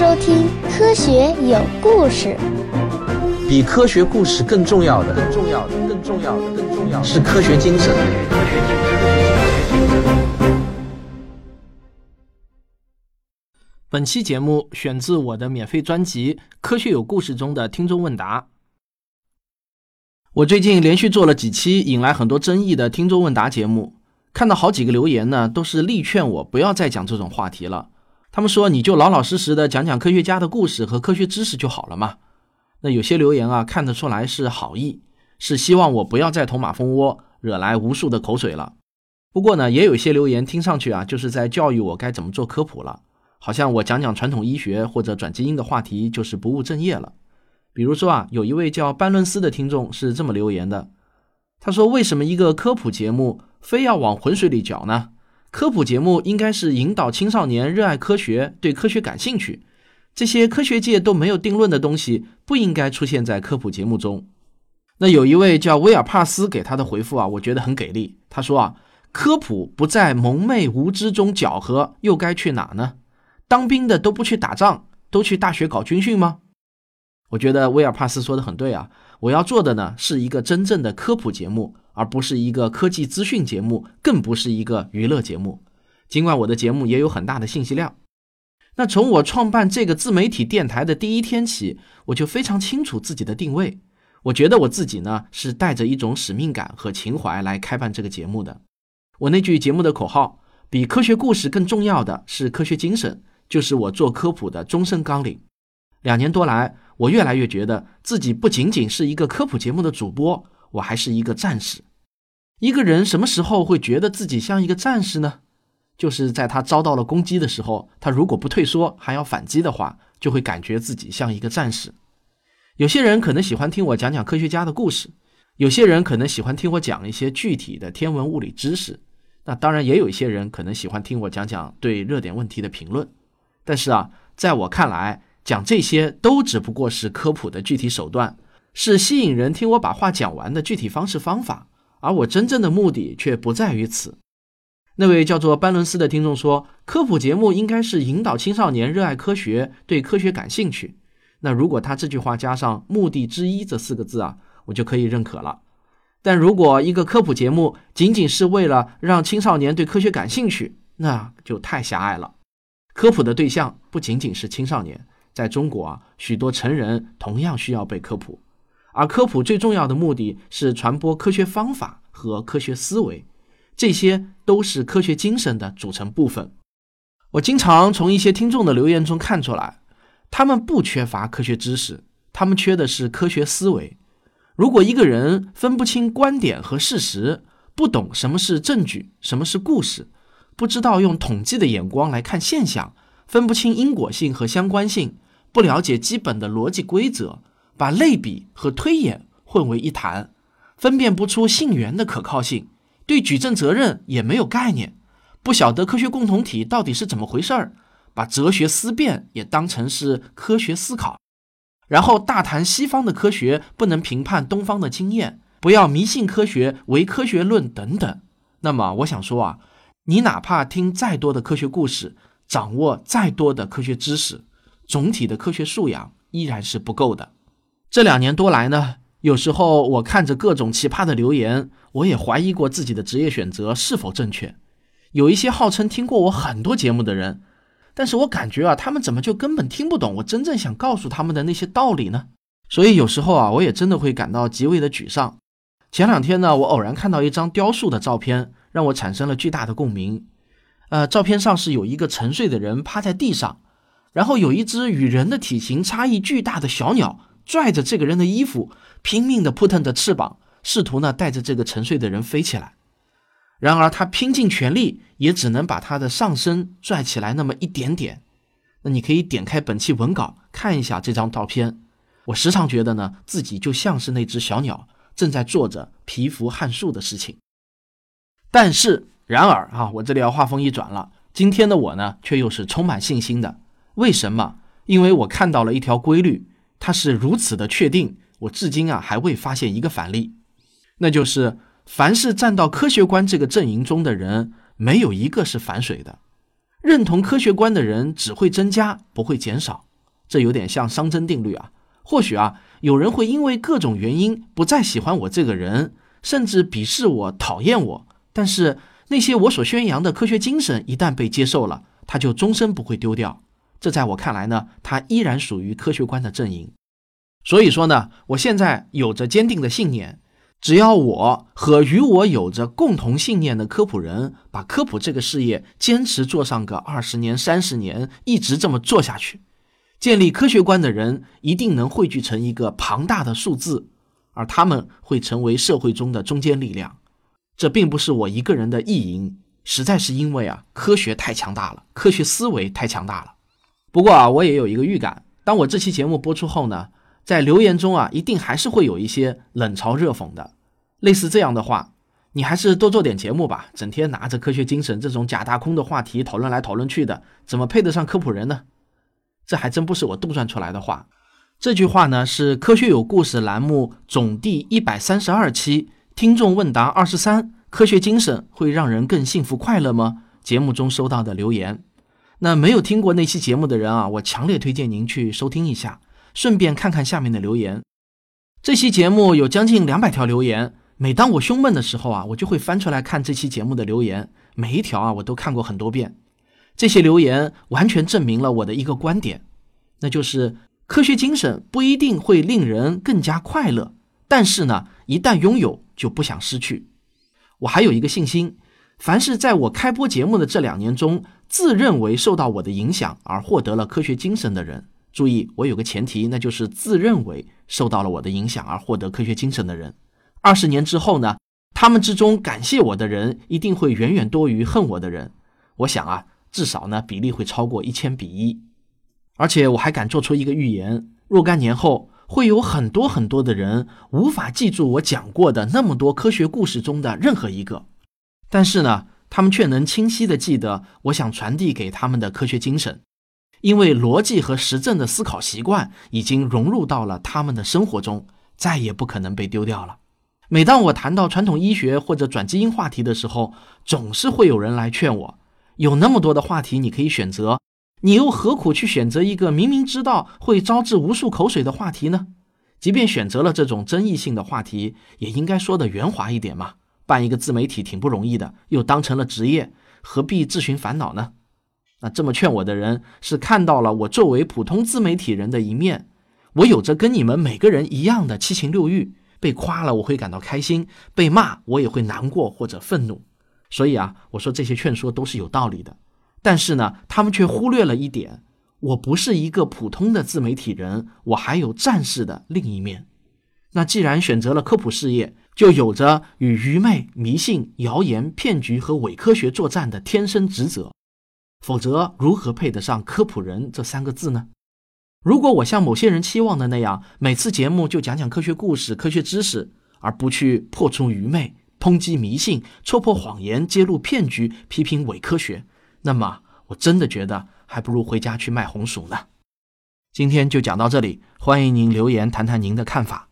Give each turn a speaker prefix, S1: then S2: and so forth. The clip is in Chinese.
S1: 收听《科学有故事》。
S2: 比科学故事更重要的，更重要的，更重要的，更重要的是科学精神。
S3: 本期节目选自我的免费专辑《科学有故事》中的听众问答。我最近连续做了几期引来很多争议的听众问答节目，看到好几个留言呢，都是力劝我不要再讲这种话题了。他们说：“你就老老实实的讲讲科学家的故事和科学知识就好了嘛。”那有些留言啊，看得出来是好意，是希望我不要再捅马蜂窝，惹来无数的口水了。不过呢，也有些留言听上去啊，就是在教育我该怎么做科普了。好像我讲讲传统医学或者转基因的话题就是不务正业了。比如说啊，有一位叫班伦斯的听众是这么留言的，他说：“为什么一个科普节目非要往浑水里搅呢？科普节目应该是引导青少年热爱科学，对科学感兴趣。这些科学界都没有定论的东西不应该出现在科普节目中。”那有一位叫威尔帕斯给他的回复啊，我觉得很给力。他说啊，科普不在蒙昧无知中搅和，又该去哪呢？当兵的都不去打仗，都去大学搞军训吗？我觉得威尔帕斯说的很对啊！我要做的呢是一个真正的科普节目，而不是一个科技资讯节目，更不是一个娱乐节目。尽管我的节目也有很大的信息量，那从我创办这个自媒体电台的第一天起，我就非常清楚自己的定位。我觉得我自己呢是带着一种使命感和情怀来开办这个节目的。我那句节目的口号：比科学故事更重要的是科学精神。就是我做科普的终身纲领。两年多来，我越来越觉得自己不仅仅是一个科普节目的主播，我还是一个战士。一个人什么时候会觉得自己像一个战士呢？就是在他遭到了攻击的时候，他如果不退缩，还要反击的话，就会感觉自己像一个战士。有些人可能喜欢听我讲讲科学家的故事，有些人可能喜欢听我讲一些具体的天文物理知识，那当然也有一些人可能喜欢听我讲讲对热点问题的评论。但是啊，在我看来，讲这些都只不过是科普的具体手段，是吸引人听我把话讲完的具体方式方法，而我真正的目的却不在于此。那位叫做班伦斯的听众说，科普节目应该是引导青少年热爱科学，对科学感兴趣。那如果他这句话加上“目的之一”这四个字啊，我就可以认可了。但如果一个科普节目仅仅是为了让青少年对科学感兴趣，那就太狭隘了。科普的对象不仅仅是青少年，在中国啊，许多成人同样需要被科普。而科普最重要的目的是传播科学方法和科学思维，这些都是科学精神的组成部分。我经常从一些听众的留言中看出来，他们不缺乏科学知识，他们缺的是科学思维。如果一个人分不清观点和事实，不懂什么是证据，什么是故事。不知道用统计的眼光来看现象，分不清因果性和相关性，不了解基本的逻辑规则，把类比和推演混为一谈，分辨不出信源的可靠性，对举证责任也没有概念，不晓得科学共同体到底是怎么回事儿，把哲学思辨也当成是科学思考，然后大谈西方的科学不能评判东方的经验，不要迷信科学、唯科学论等等。那么我想说啊。你哪怕听再多的科学故事，掌握再多的科学知识，总体的科学素养依然是不够的。这两年多来呢，有时候我看着各种奇葩的留言，我也怀疑过自己的职业选择是否正确。有一些号称听过我很多节目的人，但是我感觉啊，他们怎么就根本听不懂我真正想告诉他们的那些道理呢？所以有时候啊，我也真的会感到极为的沮丧。前两天呢，我偶然看到一张雕塑的照片。让我产生了巨大的共鸣。呃，照片上是有一个沉睡的人趴在地上，然后有一只与人的体型差异巨大的小鸟拽着这个人的衣服，拼命地扑腾着翅膀，试图呢带着这个沉睡的人飞起来。然而，他拼尽全力，也只能把他的上身拽起来那么一点点。那你可以点开本期文稿看一下这张照片。我时常觉得呢，自己就像是那只小鸟，正在做着蚍蜉撼树的事情。但是，然而啊，我这里要话锋一转了。今天的我呢，却又是充满信心的。为什么？因为我看到了一条规律，它是如此的确定，我至今啊还未发现一个反例。那就是，凡是站到科学观这个阵营中的人，没有一个是反水的。认同科学观的人只会增加，不会减少。这有点像熵增定律啊。或许啊，有人会因为各种原因不再喜欢我这个人，甚至鄙视我、讨厌我。但是那些我所宣扬的科学精神一旦被接受了，他就终身不会丢掉。这在我看来呢，它依然属于科学观的阵营。所以说呢，我现在有着坚定的信念。只要我和与我有着共同信念的科普人，把科普这个事业坚持做上个二十年、三十年，一直这么做下去，建立科学观的人一定能汇聚成一个庞大的数字，而他们会成为社会中的中坚力量。这并不是我一个人的意淫，实在是因为啊，科学太强大了，科学思维太强大了。不过啊，我也有一个预感，当我这期节目播出后呢。在留言中啊，一定还是会有一些冷嘲热讽的，类似这样的话，你还是多做点节目吧。整天拿着科学精神这种假大空的话题讨论来讨论去的，怎么配得上科普人呢？这还真不是我杜撰出来的话。这句话呢，是《科学有故事》栏目总第一百三十二期听众问答二十三：科学精神会让人更幸福快乐吗？节目中收到的留言。那没有听过那期节目的人啊，我强烈推荐您去收听一下。顺便看看下面的留言。这期节目有将近两百条留言。每当我胸闷的时候啊，我就会翻出来看这期节目的留言。每一条啊，我都看过很多遍。这些留言完全证明了我的一个观点，那就是科学精神不一定会令人更加快乐，但是呢，一旦拥有就不想失去。我还有一个信心：凡是在我开播节目的这两年中，自认为受到我的影响而获得了科学精神的人。注意，我有个前提，那就是自认为受到了我的影响而获得科学精神的人。二十年之后呢，他们之中感谢我的人一定会远远多于恨我的人。我想啊，至少呢比例会超过一千比一。而且我还敢做出一个预言：若干年后，会有很多很多的人无法记住我讲过的那么多科学故事中的任何一个，但是呢，他们却能清晰地记得我想传递给他们的科学精神。因为逻辑和实证的思考习惯已经融入到了他们的生活中，再也不可能被丢掉了。每当我谈到传统医学或者转基因话题的时候，总是会有人来劝我：有那么多的话题你可以选择，你又何苦去选择一个明明知道会招致无数口水的话题呢？即便选择了这种争议性的话题，也应该说的圆滑一点嘛。办一个自媒体挺不容易的，又当成了职业，何必自寻烦恼呢？那这么劝我的人是看到了我作为普通自媒体人的一面，我有着跟你们每个人一样的七情六欲，被夸了我会感到开心，被骂我也会难过或者愤怒。所以啊，我说这些劝说都是有道理的。但是呢，他们却忽略了一点：我不是一个普通的自媒体人，我还有战士的另一面。那既然选择了科普事业，就有着与愚昧、迷信、谣言、骗局和伪科学作战的天生职责。否则，如何配得上“科普人”这三个字呢？如果我像某些人期望的那样，每次节目就讲讲科学故事、科学知识，而不去破除愚昧、抨击迷信、戳破谎言、揭露骗局、批评伪科学，那么我真的觉得还不如回家去卖红薯呢。今天就讲到这里，欢迎您留言谈谈您的看法。